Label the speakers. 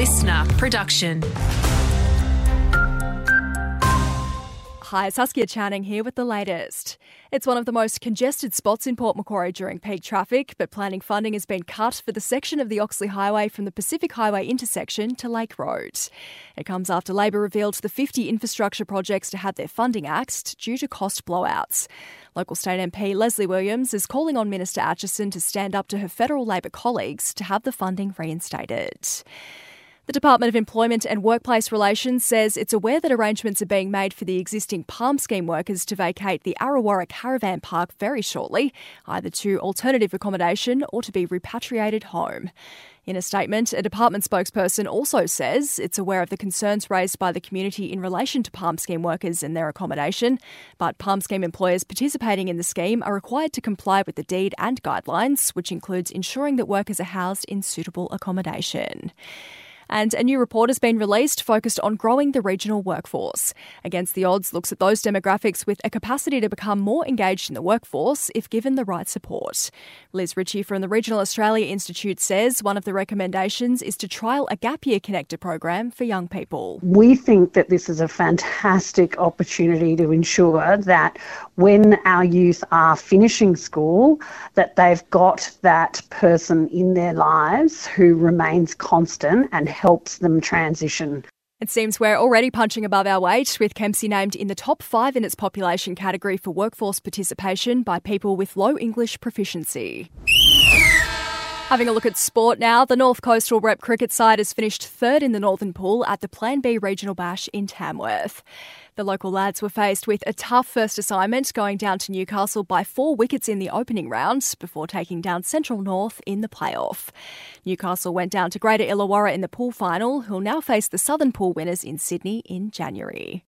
Speaker 1: listener production.
Speaker 2: Hi, Saskia Channing here with the latest. It's one of the most congested spots in Port Macquarie during peak traffic, but planning funding has been cut for the section of the Oxley Highway from the Pacific Highway intersection to Lake Road. It comes after Labor revealed the 50 infrastructure projects to have their funding axed due to cost blowouts. Local State MP Leslie Williams is calling on Minister Aitchison to stand up to her federal Labor colleagues to have the funding reinstated. The Department of Employment and Workplace Relations says it's aware that arrangements are being made for the existing Palm Scheme workers to vacate the Arrawarra Caravan Park very shortly, either to alternative accommodation or to be repatriated home. In a statement, a department spokesperson also says it's aware of the concerns raised by the community in relation to Palm Scheme workers and their accommodation, but Palm Scheme employers participating in the scheme are required to comply with the deed and guidelines, which includes ensuring that workers are housed in suitable accommodation. And a new report has been released focused on growing the regional workforce. Against the Odds looks at those demographics with a capacity to become more engaged in the workforce if given the right support. Liz Ritchie from the Regional Australia Institute says one of the recommendations is to trial a Gap Year Connector program for young people.
Speaker 3: We think that this is a fantastic opportunity to ensure that when our youth are finishing school, that they've got that person in their lives who remains constant and helps them transition.
Speaker 2: It seems we're already punching above our weight, with Kempsey named in the top five in its population category for workforce participation by people with low English proficiency. Having a look at sport now, the North Coastal Rep cricket side has finished third in the Northern Pool at the Plan B Regional Bash in Tamworth. The local lads were faced with a tough first assignment, going down to Newcastle by four wickets in the opening round before taking down Central North in the playoff. Newcastle went down to Greater Illawarra in the pool final, who'll now face the Southern Pool winners in Sydney in January.